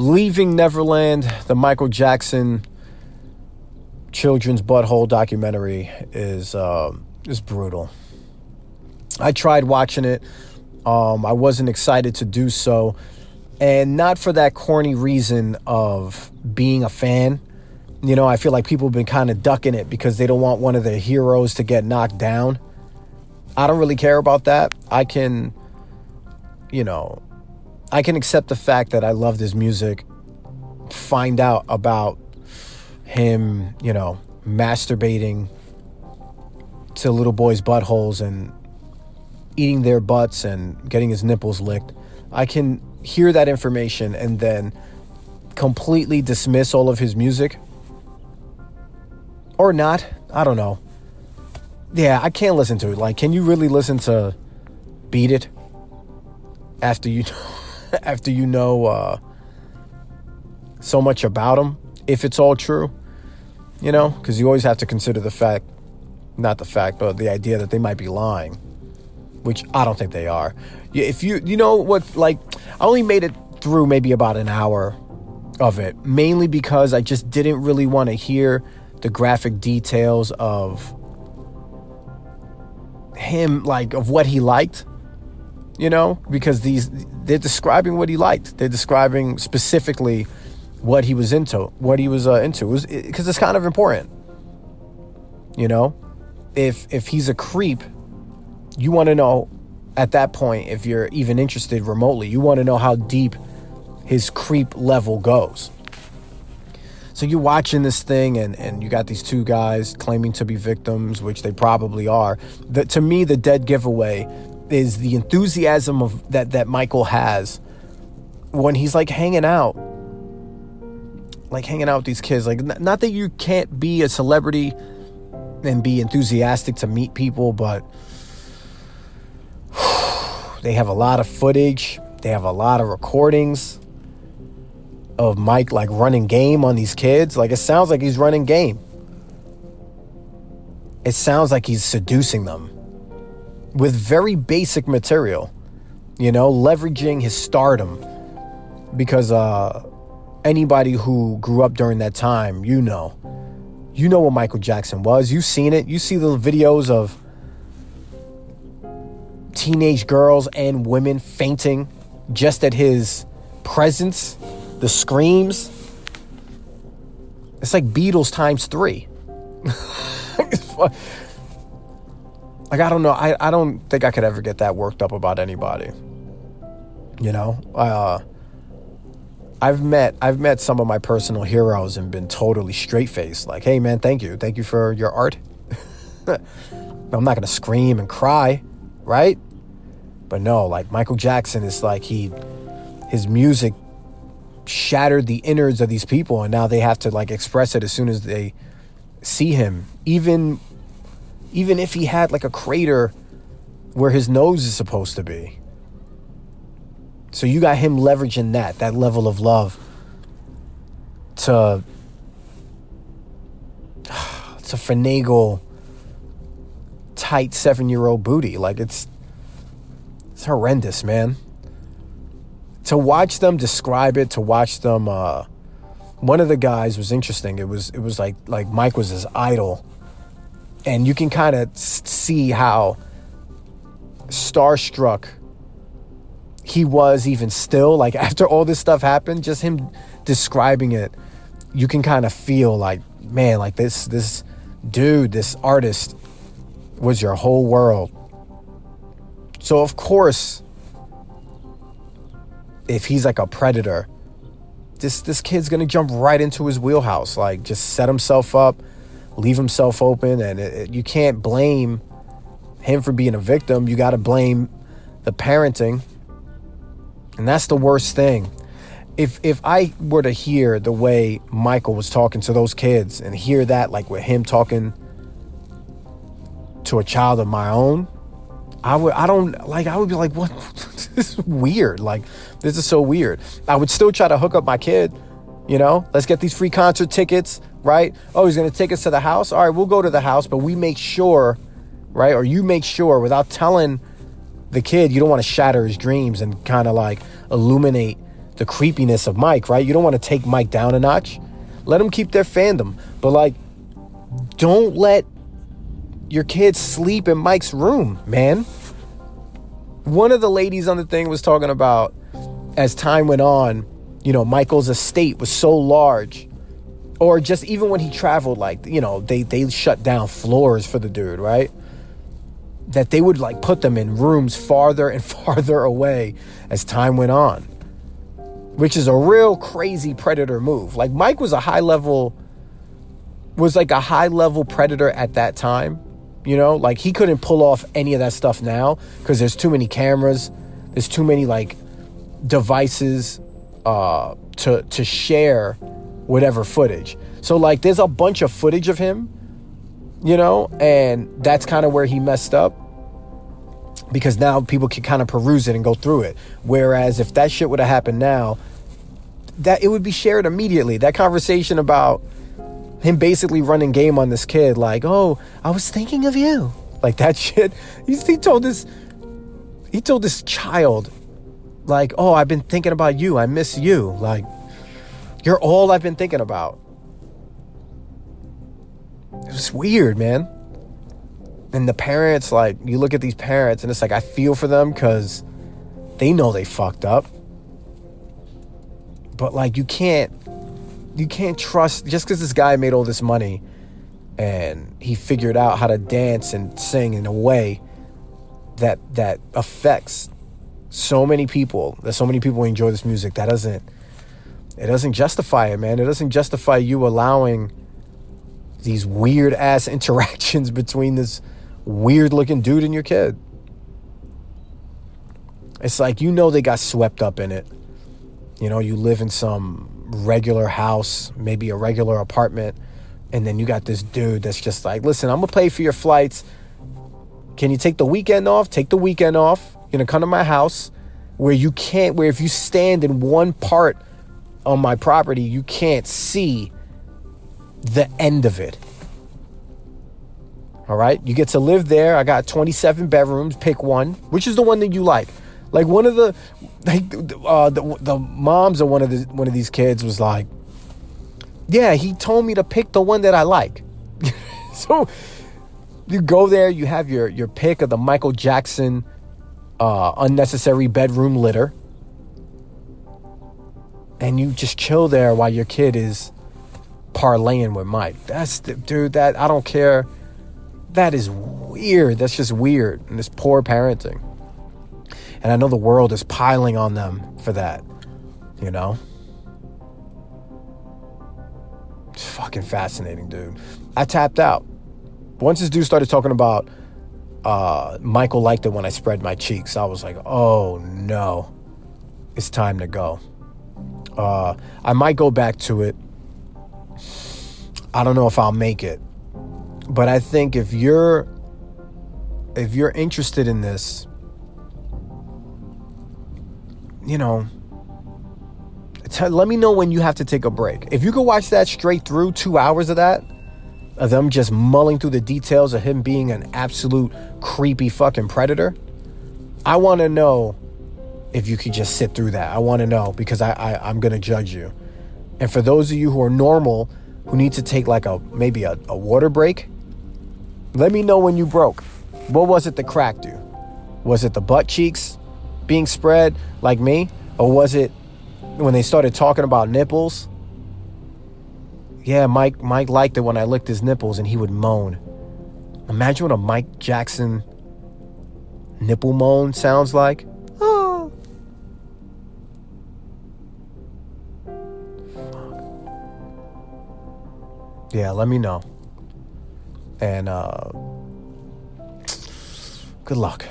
Leaving Neverland, the Michael Jackson children's butthole documentary is uh, is brutal. I tried watching it. Um, I wasn't excited to do so, and not for that corny reason of being a fan. You know, I feel like people have been kind of ducking it because they don't want one of their heroes to get knocked down. I don't really care about that. I can, you know, I can accept the fact that I loved his music, find out about him, you know, masturbating to little boys' buttholes and eating their butts and getting his nipples licked. I can hear that information and then completely dismiss all of his music. Or not. I don't know. Yeah, I can't listen to it. Like, can you really listen to Beat It after you after you know uh, so much about him? If it's all true, you know, because you always have to consider the fact, not the fact, but the idea that they might be lying, which I don't think they are. If you, you know what, like, I only made it through maybe about an hour of it, mainly because I just didn't really want to hear the graphic details of him, like, of what he liked, you know, because these, they're describing what he liked. They're describing specifically what he was into, what he was uh, into, because it was, it's kind of important. You know, if if he's a creep, you want to know at that point if you're even interested remotely. You want to know how deep his creep level goes. So you're watching this thing, and and you got these two guys claiming to be victims, which they probably are. The, to me, the dead giveaway is the enthusiasm of that that Michael has when he's like hanging out like hanging out with these kids. Like, not that you can't be a celebrity and be enthusiastic to meet people, but they have a lot of footage. They have a lot of recordings of Mike like running game on these kids. Like, it sounds like he's running game. It sounds like he's seducing them with very basic material, you know, leveraging his stardom because uh anybody who grew up during that time, you know. You know what Michael Jackson was. You've seen it. You see the videos of teenage girls and women fainting just at his presence, the screams. It's like Beatles times three. like, I don't know. I, I don't think I could ever get that worked up about anybody. You know? Uh, I've met I've met some of my personal heroes and been totally straight faced, like, hey man, thank you. Thank you for your art. I'm not gonna scream and cry, right? But no, like Michael Jackson is like he his music shattered the innards of these people and now they have to like express it as soon as they see him. Even even if he had like a crater where his nose is supposed to be so you got him leveraging that, that level of love to to finagle tight seven year old booty. Like it's it's horrendous, man. To watch them describe it, to watch them uh one of the guys was interesting. It was it was like like Mike was his idol. And you can kind of see how starstruck he was even still like after all this stuff happened just him describing it you can kind of feel like man like this this dude this artist was your whole world. So of course if he's like a predator this this kid's gonna jump right into his wheelhouse like just set himself up leave himself open and it, it, you can't blame him for being a victim you got to blame the parenting and that's the worst thing. If if I were to hear the way Michael was talking to those kids and hear that like with him talking to a child of my own, I would I don't like I would be like what this is weird. Like this is so weird. I would still try to hook up my kid, you know? Let's get these free concert tickets, right? Oh, he's going to take us to the house. All right, we'll go to the house, but we make sure, right? Or you make sure without telling the kid, you don't want to shatter his dreams and kind of like illuminate the creepiness of Mike, right? You don't want to take Mike down a notch. Let them keep their fandom. But like, don't let your kids sleep in Mike's room, man. One of the ladies on the thing was talking about as time went on, you know, Michael's estate was so large. Or just even when he traveled, like, you know, they, they shut down floors for the dude, right? That they would like put them in rooms farther and farther away as time went on. Which is a real crazy predator move. Like Mike was a high level was like a high level predator at that time. You know, like he couldn't pull off any of that stuff now because there's too many cameras, there's too many like devices uh, to to share whatever footage. So like, there's a bunch of footage of him, you know, and that's kind of where he messed up because now people can kind of peruse it and go through it. Whereas if that shit would have happened now, that it would be shared immediately. That conversation about him basically running game on this kid, like, oh, I was thinking of you. Like that shit. He, he told this he told this child, like, oh, I've been thinking about you. I miss you. Like, you're all I've been thinking about. It was weird, man. And the parents, like, you look at these parents and it's like, I feel for them because they know they fucked up. But, like, you can't you can't trust just because this guy made all this money and he figured out how to dance and sing in a way that that affects so many people that so many people enjoy this music that doesn't it doesn't justify it man it doesn't justify you allowing these weird ass interactions between this weird looking dude and your kid it's like you know they got swept up in it you know you live in some regular house, maybe a regular apartment, and then you got this dude that's just like, listen, I'm gonna pay for your flights. Can you take the weekend off? Take the weekend off. You're gonna come to my house where you can't, where if you stand in one part on my property, you can't see the end of it. All right, you get to live there. I got 27 bedrooms. Pick one. Which is the one that you like? Like one of the like uh, the the moms of one of the one of these kids was like, "Yeah, he told me to pick the one that I like." so you go there, you have your your pick of the Michael Jackson uh, unnecessary bedroom litter, and you just chill there while your kid is parlaying with Mike. That's the dude. That I don't care. That is weird. That's just weird, and it's poor parenting. And I know the world is piling on them for that, you know? It's fucking fascinating, dude. I tapped out. Once this dude started talking about uh, Michael liked it when I spread my cheeks, I was like, oh no, it's time to go. Uh, I might go back to it. I don't know if I'll make it. But I think if you're if you're interested in this, you know, let me know when you have to take a break. If you could watch that straight through, two hours of that, of them just mulling through the details of him being an absolute creepy fucking predator, I want to know if you could just sit through that. I want to know because I, I I'm gonna judge you. And for those of you who are normal, who need to take like a maybe a, a water break, let me know when you broke. What was it that cracked you? Was it the butt cheeks? being spread like me? Or was it when they started talking about nipples? Yeah, Mike Mike liked it when I licked his nipples and he would moan. Imagine what a Mike Jackson nipple moan sounds like. Yeah, let me know. And uh good luck.